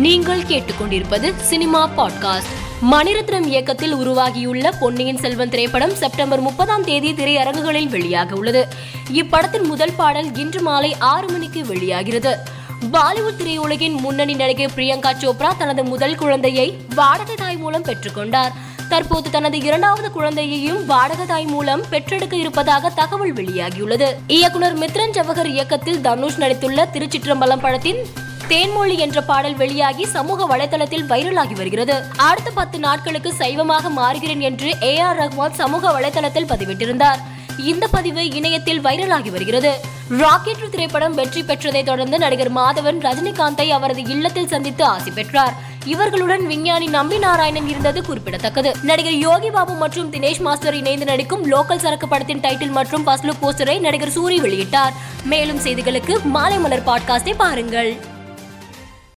நீங்கள் கேட்டுக்கொண்டிருப்பது cinema podcast. Mani Ratnam இயக்கத்தில் உருவாகியுள்ள பொன்னியின் செல்வன் திரைப்படம் செப்டம்பர் முப்பதாம் தேதி திரையரங்குகளில் வெளியாக உள்ளது. இப்படத்தின் முதல் பாடல் இன்று மாலை ஆறு மணிக்கு வெளியாகிறது. பாலிவுட் திரையுலகின் முன்னணி நடிகை பிரியங்கா சோப்ரா தனது முதல் குழந்தையை வாடகை தாய் மூலம் பெற்றுக்கொண்டார். தற்போது தனது இரண்டாவது குழந்தையையும் வாடகை தாய் மூலம் பெற்றெடுக்க இருப்பதாக தகவல் வெளியாகியுள்ளது. இயக்குனர் மித்ரன் ஜவஹர் இயக்கத்தில் தனுஷ் நடித்துள்ள திருச்சிற்றம்பலம் படத்தின் தேன்மொழி என்ற பாடல் வெளியாகி சமூக வலைதளத்தில் வைரலாகி வருகிறது. அடுத்த பத்து நாட்களுக்கு சைவமாக மாறுகிறேன் என்று ஏ ஆர் ரஹ்மான் சமூக வலைதளத்தில் பதிவிட்டிருந்தார். இந்த பதிவு இணையத்தில் வைரலாகி வருகிறது. ராக்கெட் திரைப்படம் வெற்றி பெற்றதை தொடர்ந்து நடிகர் மாதவன் ரஜினிகாந்தை அவரது இல்லத்தில் சந்தித்து ஆசி பெற்றார். இவர்களுடன் விஞ்ஞானி நம்பி நாராயணன் இருந்தது குறிப்பிடத்தக்கது. நடிகர் யோகி பாபு மற்றும் தினேஷ் மாஸ்டர் இணைந்து நடிக்கும் லோக்கல் சரக்கு படத்தின் டைட்டில் மற்றும் ஃபர்ஸ்ட் லுக் போஸ்டரை நடிகர் சூரி வெளியிட்டார். மேலும் செய்திகளுக்கு மாலை மலர் பாட்காஸ்டை பாருங்கள்.